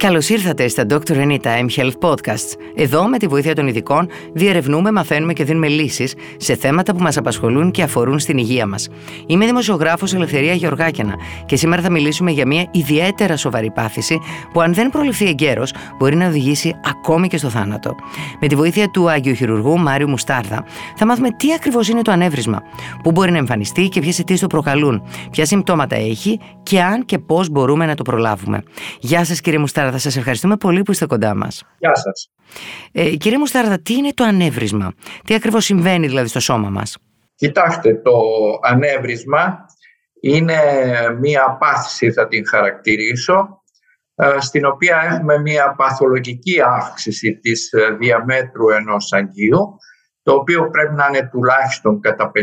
Καλώς ήρθατε στα Dr. Anytime Health Podcasts. Εδώ, με τη βοήθεια των ειδικών, διερευνούμε, μαθαίνουμε και δίνουμε λύσεις σε θέματα που μας απασχολούν και αφορούν στην υγεία μας. Είμαι δημοσιογράφος Ελευθερία Γεωργάκιανα και σήμερα θα μιλήσουμε για μια ιδιαίτερα σοβαρή πάθηση που, αν δεν προληφθεί εγκαίρως, μπορεί να οδηγήσει ακόμη και στο θάνατο. Με τη βοήθεια του Άγιου Χειρουργού Μάριου Μουστάρδα, θα μάθουμε τι ακριβώς είναι το ανέβρισμα, πού μπορεί να εμφανιστεί και ποιες αιτίες το προκαλούν, ποια συμπτώματα έχει και αν και πώς μπορούμε να το προλάβουμε. Γεια σας, κύριε Μουστάρδα θα σας ευχαριστούμε πολύ που είστε κοντά μας. Γεια σας. Ε, κύριε Μουστάρδα, τι είναι το ανέβρισμα, τι ακριβώς συμβαίνει δηλαδή στο σώμα μας; Κοιτάξτε, το ανέβρισμα είναι μία πάθηση θα την χαρακτηρίσω, ε, στην οποία έχουμε μία παθολογική αύξηση της ε, διαμέτρου ενός αγγείου, το οποίο πρέπει να είναι τουλάχιστον κατά 50%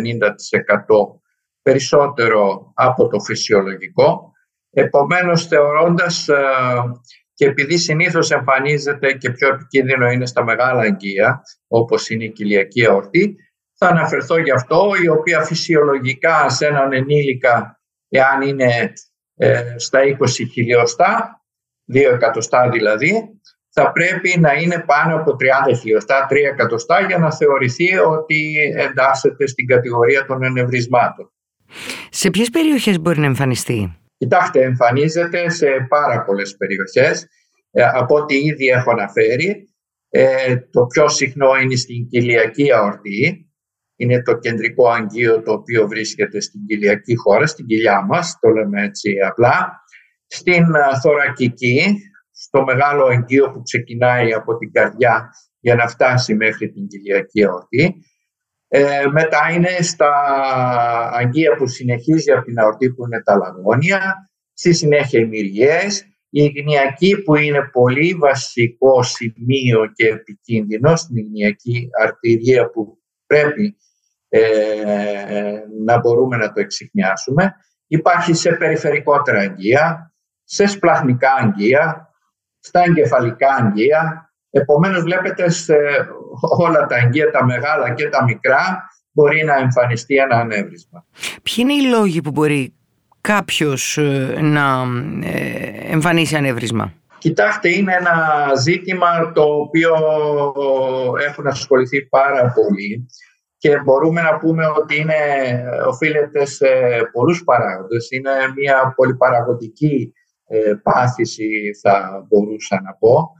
περισσότερο από το φυσιολογικό. Επομένως, θεωρώντας ε, και επειδή συνήθως εμφανίζεται και πιο επικίνδυνο είναι στα μεγάλα αγγεία, όπως είναι η κοιλιακή αορτή, θα αναφερθώ γι' αυτό, η οποία φυσιολογικά σε έναν ενήλικα, εάν είναι ε, στα 20 χιλιοστά, 2 εκατοστά δηλαδή, θα πρέπει να είναι πάνω από 30 χιλιοστά, 3 εκατοστά, για να θεωρηθεί ότι εντάσσεται στην κατηγορία των ενευρισμάτων. Σε ποιες περιοχές μπορεί να εμφανιστεί; Κοιτάξτε, εμφανίζεται σε πάρα πολλές περιοχές. Ε, από ό,τι ήδη έχω αναφέρει, ε, το πιο συχνό είναι στην κοιλιακή αορτή. Είναι το κεντρικό αγγείο το οποίο βρίσκεται στην κοιλιακή χώρα, στην κοιλιά μας, το λέμε έτσι απλά. Στην ε, θωρακική, στο μεγάλο αγγείο που ξεκινάει από την καρδιά για να φτάσει μέχρι την κοιλιακή αορτή. Ε, μετά είναι στα αγγεία που συνεχίζει από την αορτή που είναι τα λαγόνια, στη συνέχεια οι μυριές, η υγνιακή που είναι πολύ βασικό σημείο και επικίνδυνο στην υγνιακή αρτηρία που πρέπει ε, να μπορούμε να το εξηχνιάσουμε. Υπάρχει σε περιφερικότερα αγγεία, σε σπλαχνικά αγγεία, στα εγκεφαλικά αγγεία, Επομένως βλέπετε σε όλα τα αγγεία, τα μεγάλα και τα μικρά, μπορεί να εμφανιστεί ένα ανέβρισμα. Ποιοι είναι οι λόγοι που μπορεί κάποιος ε, να ε, εμφανίσει ανέβρισμα; Κοιτάξτε, είναι ένα ζήτημα το οποίο έχουν ασχοληθεί πάρα πολύ και μπορούμε να πούμε ότι είναι, οφείλεται σε πολλούς παράγοντες. Είναι μια πολυπαραγωγική ε, πάθηση θα μπορούσα να πω.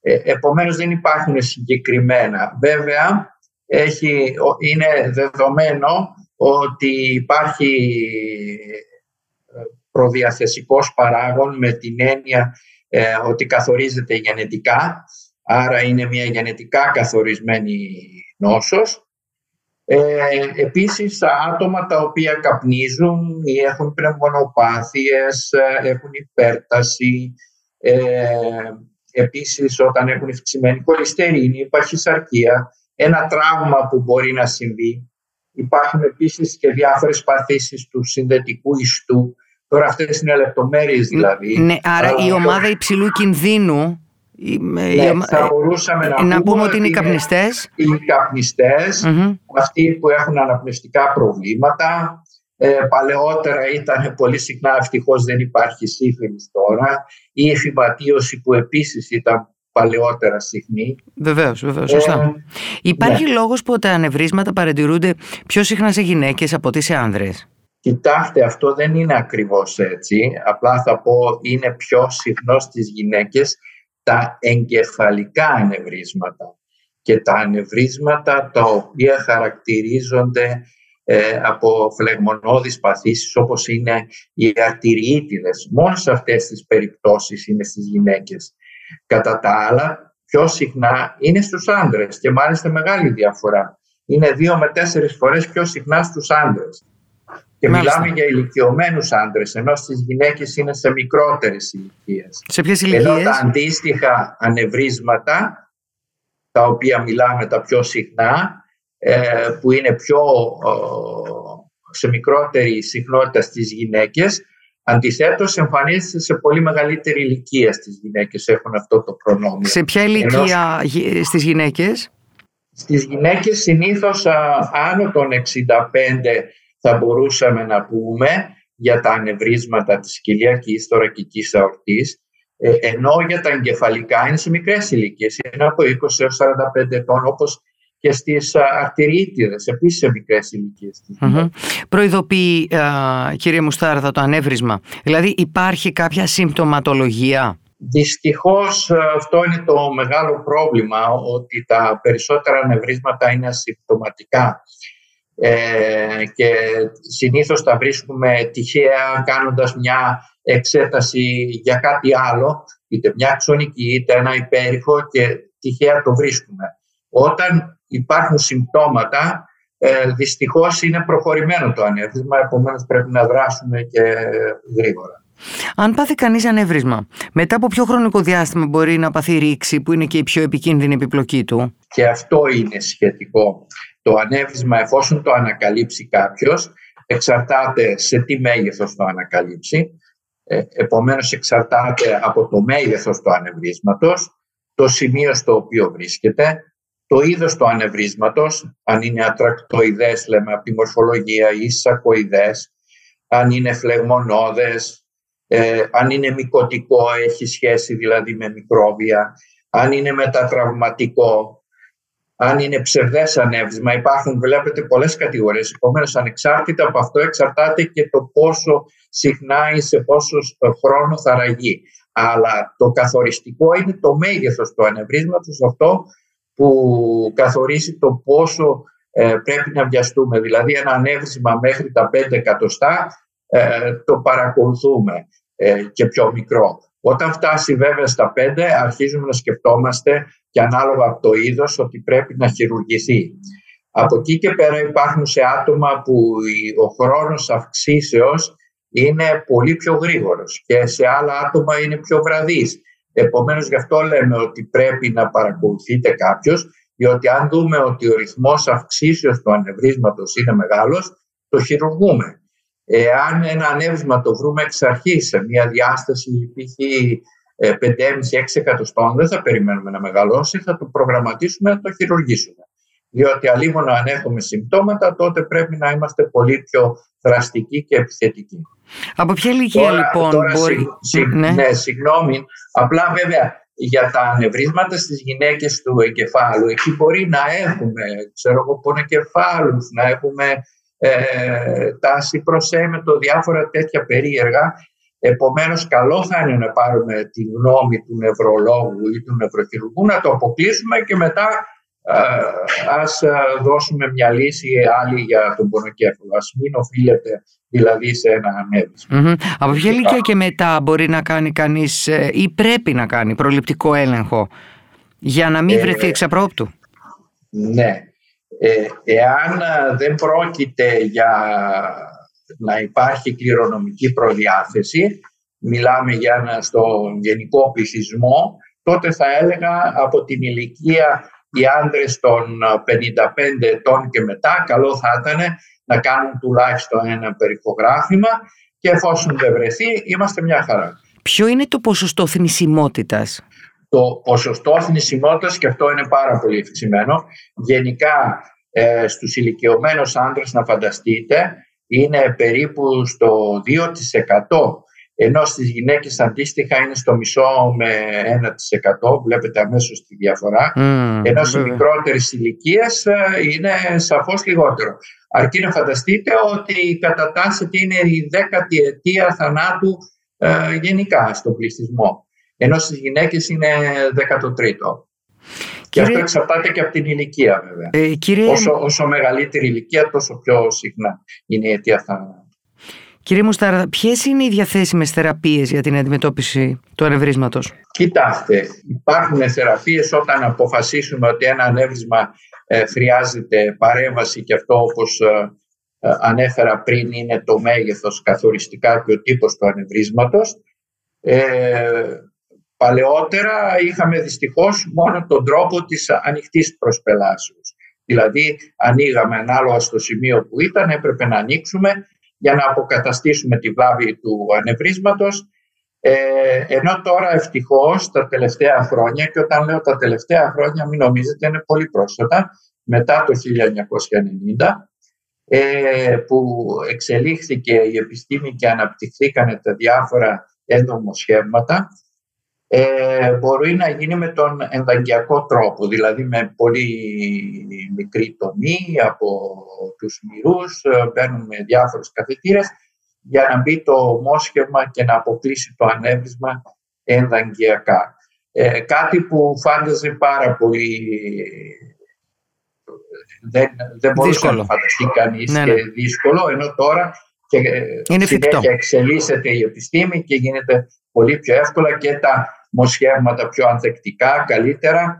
Ε, επομένως δεν υπάρχουν συγκεκριμένα. Βέβαια έχει, είναι δεδομένο ότι υπάρχει ε, προδιαθεσικός παράγων με την έννοια ε, ότι καθορίζεται γενετικά, άρα είναι μια γενετικά καθορισμένη νόσος. Ε, επίσης, τα άτομα τα οποία καπνίζουν ή έχουν πνευμονοπάθειες, έχουν υπέρταση, Επίσης, όταν έχουν ευξημένη κολυστερίνη, υπάρχει σαρκία, ένα τραύμα που μπορεί να συμβεί. Υπάρχουν επίσης και διάφορες παθήσεις του συνδετικού ιστού. Τώρα αυτές είναι λεπτομέρειες δηλαδή. Ναι, άρα η ομάδα υψηλού κινδύνου ναι, θα μπορούσαμε να, να πούμε ότι είναι οι καπνιστές. Οι καπνιστές, αυτοί που έχουν αναπνευστικά προβλήματα, ε, παλαιότερα ήταν πολύ συχνά, ευτυχώς δεν υπάρχει σύφυλλης τώρα, η εφηματίωση που επίσης ήταν παλαιότερα συχνή. Βεβαίως, βεβαίως, σωστά. Ε, υπάρχει ναι. λόγος που τα ανεβρίσματα παρατηρούνται πιο συχνά σε γυναίκες από ότι σε άνδρες; Κοιτάξτε, αυτό δεν είναι ακριβώς έτσι. Απλά θα πω είναι πιο συχνό στις γυναίκες τα εγκεφαλικά ανεβρίσματα και τα ανεβρίσματα τα οποία χαρακτηρίζονται ε, από φλεγμονώδεις παθήσεις όπως είναι οι αρτηριίτιδες. Μόνος σε αυτές τις περιπτώσεις είναι στις γυναίκες. Κατά τα άλλα, πιο συχνά είναι στους άντρες και μάλιστα μεγάλη διαφορά. Είναι δύο με τέσσερις φορές πιο συχνά στους άντρες. Και μιλάμε για ηλικιωμένους άντρες, ενώ στις γυναίκες είναι σε μικρότερες ηλικίες. Σε ποιες ηλικίε; Ενώ τα αντίστοιχα ανεβρίσματα, τα οποία μιλάμε τα πιο συχνά, ε, που είναι πιο σε μικρότερη συχνότητα στις γυναίκες Αντιθέτως εμφανίζεται σε πολύ μεγαλύτερη ηλικία στις γυναίκες έχουν αυτό το προνόμιο. Σε ποια ηλικία Ενώ, στις γυναίκες; Στις γυναίκες συνήθως άνω των 65 θα μπορούσαμε να πούμε για τα ανεβρίσματα της κοιλιακής θωρακικής αορτής Ε, ενώ για τα εγκεφαλικά είναι σε μικρές ηλικίες, είναι από 20 έως 45 ετών, όπως και στις αρτηριίτιδες, επίσης σε μικρές ηλικίες. Mm-hmm. Προειδοποιεί, κύριε Μουστάρδα, το ανέβρισμα. Δηλαδή υπάρχει κάποια συμπτωματολογία; Δυστυχώς αυτό είναι το μεγάλο πρόβλημα, ότι τα περισσότερα ανεβρίσματα είναι ασυμπτωματικά ε, και συνήθως τα βρίσκουμε τυχαία κάνοντας μια εξέταση για κάτι άλλο, είτε μια ξωνική είτε ένα υπέρηχο και τυχαία το βρίσκουμε. Όταν υπάρχουν συμπτώματα, ε, δυστυχώς είναι προχωρημένο το ανέβρισμα, επομένως πρέπει να δράσουμε και γρήγορα. Αν πάθει κανείς ανέβρισμα, μετά από ποιο χρονικό διάστημα μπορεί να πάθει ρήξη που είναι και η πιο επικίνδυνη επιπλοκή του; Και αυτό είναι σχετικό. Το ανέβρισμα εφόσον το ανακαλύψει κάποιος εξαρτάται σε τι μέγεθος το ανακαλύψει. Ε, επομένως εξαρτάται από το μέγεθος του ανεβρίσματος, το σημείο στο οποίο βρίσκεται, το είδος του ανεβρίσματος, αν είναι ατρακτοειδές λέμε από τη μορφολογία ή σακοειδές, αν είναι φλεγμονώδες, ε, αν είναι μικοτικό, έχει σχέση δηλαδή με μικρόβια, αν είναι μετατραυματικό, αν είναι ψευδές ανέβρισμα. Υπάρχουν, βλέπετε, πολλές κατηγορίες. Επομένως, ανεξάρτητα από αυτό εξαρτάται και το πόσο συχνά ή σε πόσο χρόνο θα ραγεί. Αλλά το καθοριστικό είναι το μέγεθος του ανεβρίσματος, αυτό που καθορίζει το πόσο ε, πρέπει να βιαστούμε. Δηλαδή ένα ανέβρισμα μέχρι τα 5 εκατοστά ε, το παρακολουθούμε ε, και πιο μικρό. Όταν φτάσει βέβαια στα 5 αρχίζουμε να σκεφτόμαστε και ανάλογα από το είδος ότι πρέπει να χειρουργηθεί. Από εκεί και πέρα υπάρχουν σε άτομα που ο χρόνος αυξήσεως είναι πολύ πιο γρήγορος και σε άλλα άτομα είναι πιο βραδύς. Επομένως γι' αυτό λέμε ότι πρέπει να παρακολουθείτε κάποιος διότι αν δούμε ότι ο ρυθμός αυξήσεως του ανεβρίσματος είναι μεγάλος, το χειρουργούμε. Εάν ένα ανέβρισμα το βρούμε εξ αρχής σε μια διάσταση π.χ. 5,5-6 εκατοστών, δεν θα περιμένουμε να μεγαλώσει, θα το προγραμματίσουμε να το χειρουργήσουμε. Διότι αλλήμον αν έχουμε συμπτώματα, τότε πρέπει να είμαστε πολύ πιο δραστικοί και επιθετικοί. Από ποια ηλικία λοιπόν τώρα, μπορεί... ναι. ναι, συγγνώμη. Απλά βέβαια για τα ανεβρίσματα στις γυναίκες του εγκεφάλου, εκεί μπορεί να έχουμε, ξέρω εγώ, πονοκεφάλους, να έχουμε ε, τάση προς έμετο, διάφορα τέτοια περίεργα. Επομένως, καλό θα είναι να πάρουμε τη γνώμη του νευρολόγου ή του νευροχειρουργού, να το αποκλείσουμε και μετά ε, ας ε, δώσουμε μια λύση άλλη για τον πονοκέφαλο. Ας μην οφείλεται δηλαδή σε ένα ανέβησμα. Από ποια ηλικία και μετά μπορεί να κάνει κανείς ε, ή πρέπει να κάνει προληπτικό έλεγχο για να μην βρεθεί εξαπρόπτου; Ναι. Ε, εάν δεν πρόκειται για να υπάρχει κληρονομική προδιάθεση, μιλάμε για ένα στον γενικό πληθυσμό, τότε θα έλεγα από την ηλικία οι άντρες των 55 ετών και μετά καλό θα ήταν να κάνουν τουλάχιστον ένα περιχογράφημα και εφόσον δεν βρεθεί είμαστε μια χαρά. Ποιο είναι το ποσοστό θνησιμότητας; Το ποσοστό θνησιμότητας και αυτό είναι πάρα πολύ ευξημένο. Γενικά ε, στους ηλικιωμένους άντρες να φανταστείτε είναι περίπου στο 2% ενώ στις γυναίκες αντίστοιχα είναι στο μισό με 1%, βλέπετε αμέσως τη διαφορά, mm, ενώ σε μικρότερες ηλικίες ε, είναι σαφώς λιγότερο. Αρκεί να φανταστείτε ότι κατατάσσεται είναι η δέκατη αιτία θανάτου ε, γενικά στον πληθυσμό, ενώ στις γυναίκες είναι 13ο. Και αυτό εξαρτάται και από την ηλικία βέβαια. Ε, κύριε... όσο, όσο μεγαλύτερη ηλικία τόσο πιο συχνά είναι η αιτία θανάτου. Κύριε Μουστάρα, ποιες είναι οι διαθέσιμες θεραπείες για την αντιμετώπιση του ανεβρίσματος; Κοιτάξτε, υπάρχουν θεραπείες όταν αποφασίσουμε ότι ένα ανέβρισμα ε, χρειάζεται παρέμβαση και αυτό όπως ε, ε, ανέφερα πριν είναι το μέγεθος καθοριστικά και ο τύπος του ανεβρίσματος. Ε, παλαιότερα είχαμε δυστυχώς μόνο τον τρόπο της ανοιχτής προσπελάσεως. Δηλαδή ανοίγαμε ανάλογα στο σημείο που ήταν, έπρεπε να ανοίξουμε για να αποκαταστήσουμε τη βλάβη του ανεβρίσματος. Ε, ενώ τώρα ευτυχώς τα τελευταία χρόνια, και όταν λέω τα τελευταία χρόνια μην νομίζετε είναι πολύ πρόσφατα, μετά το 1990, ε, που εξελίχθηκε η επιστήμη και αναπτυχθήκαν τα διάφορα ένδομοσχεύματα, ε, μπορεί να γίνει με τον ενδαγκιακό τρόπο, δηλαδή με πολύ μικρή τομή από τους μυρούς, ε, μπαίνουν με διάφορες καθετήρες για να μπει το μόσχευμα και να αποκλείσει το ανέβρισμα ενδαγκιακά. Ε, κάτι που φάνταζε πάρα πολύ δεν, δεν μπορούσε να φανταστεί κανείς ναι, ναι. και δύσκολο, ενώ τώρα και Είναι συνέχεια εξελίσσεται η επιστήμη και γίνεται πολύ πιο εύκολα και τα μοσχεύματα πιο ανθεκτικά, καλύτερα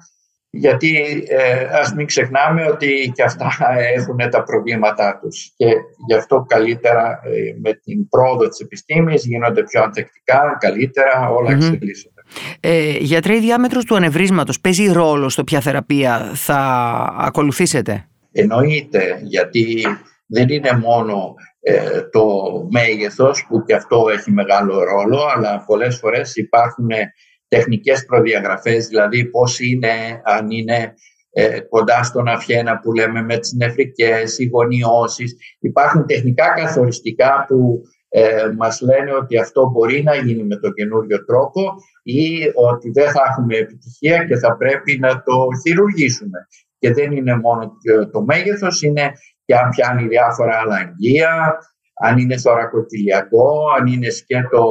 γιατί ε, ας μην ξεχνάμε ότι και αυτά έχουν τα προβλήματά τους και γι' αυτό καλύτερα ε, με την πρόοδο της επιστήμης γίνονται πιο ανθεκτικά, καλύτερα, όλα mm-hmm. εξελίσσονται. Ε, γιατρέ, η διάμετρος του ανεβρίσματος παίζει ρόλο στο ποια θεραπεία θα ακολουθήσετε; Εννοείται, γιατί δεν είναι μόνο ε, το μέγεθος που και αυτό έχει μεγάλο ρόλο, αλλά πολλές φορές υπάρχουν τεχνικές προδιαγραφές, δηλαδή πώς είναι, αν είναι ε, κοντά στον αφιένα που λέμε με τις νεφρικές, οι γωνιώσεις. Υπάρχουν τεχνικά καθοριστικά που ε, μας λένε ότι αυτό μπορεί να γίνει με τον καινούριο τρόπο ή ότι δεν θα έχουμε επιτυχία και θα πρέπει να το χειρουργήσουμε. Και δεν είναι μόνο το μέγεθος, είναι και αν πιάνει διάφορα άλλα αγγεία, αν είναι θωρακοκυλιακό, αν είναι σκέτο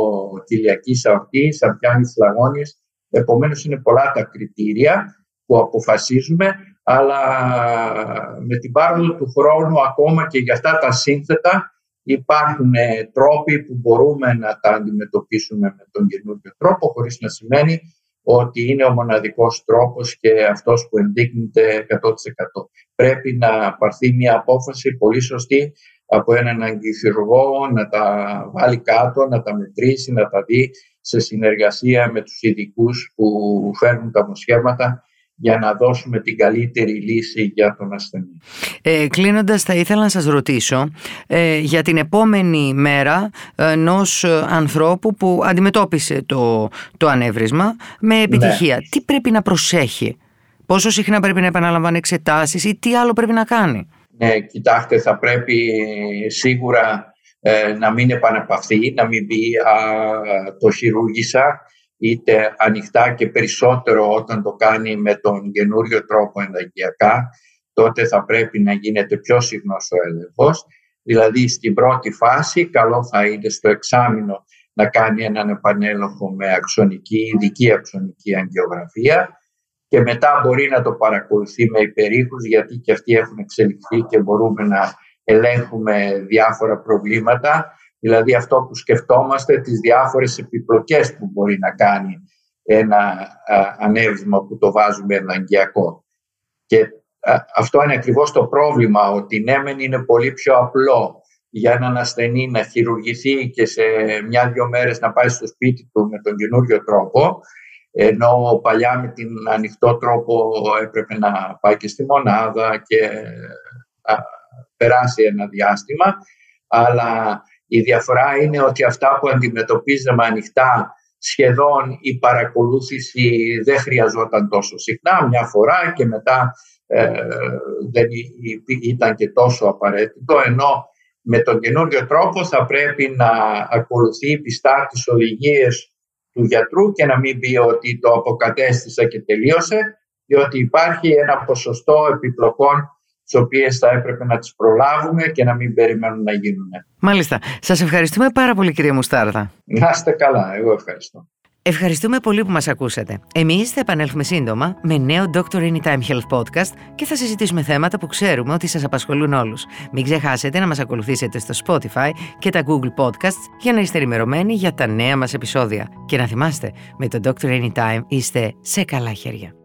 κοιλιακή αορτή, αν πιάνει φλαγόνιε. Επομένως, είναι πολλά τα κριτήρια που αποφασίζουμε, αλλά με την πάροδο του χρόνου, ακόμα και για αυτά τα σύνθετα, υπάρχουν ε, τρόποι που μπορούμε να τα αντιμετωπίσουμε με τον καινούργιο τρόπο, χωρίς να σημαίνει ότι είναι ο μοναδικός τρόπος και αυτός που ενδείκνυται 100%. Πρέπει να πάρθει μια απόφαση πολύ σωστή από έναν αγγιχειρουργό να τα βάλει κάτω, να τα μετρήσει, να τα δει σε συνεργασία με τους ειδικούς που φέρνουν τα μοσχεύματα για να δώσουμε την καλύτερη λύση για τον ασθενή. Ε, κλείνοντας θα ήθελα να σας ρωτήσω ε, για την επόμενη μέρα ενός ανθρώπου που αντιμετώπισε το, το ανέβρισμα με επιτυχία. Ναι. Τι πρέπει να προσέχει, πόσο συχνά πρέπει να επαναλαμβάνει εξετάσεις ή τι άλλο πρέπει να κάνει; Ναι, κοιτάξτε, θα πρέπει σίγουρα ε, να μην επαναπαυθεί, να μην πει α, το χειρούργησα, είτε ανοιχτά και περισσότερο όταν το κάνει με τον καινούριο τρόπο ενδαγγειακά, τότε θα πρέπει να γίνεται πιο συχνός ο έλεγχος. Δηλαδή στην πρώτη φάση καλό θα είναι στο εξάμεινο να κάνει έναν επανέλογχο με αξονική, ειδική αξονική αγγεωγραφία και μετά μπορεί να το παρακολουθεί με υπερήχους γιατί και αυτοί έχουν εξελιχθεί και μπορούμε να ελέγχουμε διάφορα προβλήματα. Δηλαδή αυτό που σκεφτόμαστε, τις διάφορες επιπλοκές που μπορεί να κάνει ένα ανέβημα που το βάζουμε εναγκιακό. Και αυτό είναι ακριβώς το πρόβλημα, ότι ναι μεν είναι πολύ πιο απλό για έναν ασθενή να χειρουργηθεί και σε μια-δυο μέρες να πάει στο σπίτι του με τον καινούριο τρόπο, ενώ παλιά με την ανοιχτό τρόπο έπρεπε να πάει και στη μονάδα και περάσει ένα διάστημα. Αλλά η διαφορά είναι ότι αυτά που αντιμετωπίζαμε ανοιχτά σχεδόν η παρακολούθηση δεν χρειαζόταν τόσο συχνά, μια φορά και μετά ε, δεν ήταν και τόσο απαραίτητο, ενώ με τον καινούριο τρόπο θα πρέπει να ακολουθεί πιστά τις οδηγίες του γιατρού και να μην πει ότι το αποκατέστησα και τελείωσε, διότι υπάρχει ένα ποσοστό επιπλοκών τις οποίες θα έπρεπε να τις προλάβουμε και να μην περιμένουν να γίνουν. Μάλιστα. Σας ευχαριστούμε πάρα πολύ, κύριε Μουστάρδα. Να είστε καλά. Εγώ ευχαριστώ. Ευχαριστούμε πολύ που μας ακούσατε. Εμείς θα επανέλθουμε σύντομα με νέο Dr. Anytime Health Podcast και θα συζητήσουμε θέματα που ξέρουμε ότι σας απασχολούν όλους. Μην ξεχάσετε να μας ακολουθήσετε στο Spotify και τα Google Podcasts για να είστε ενημερωμένοι για τα νέα μας επεισόδια. Και να θυμάστε, με το Dr. Anytime είστε σε καλά χέρια.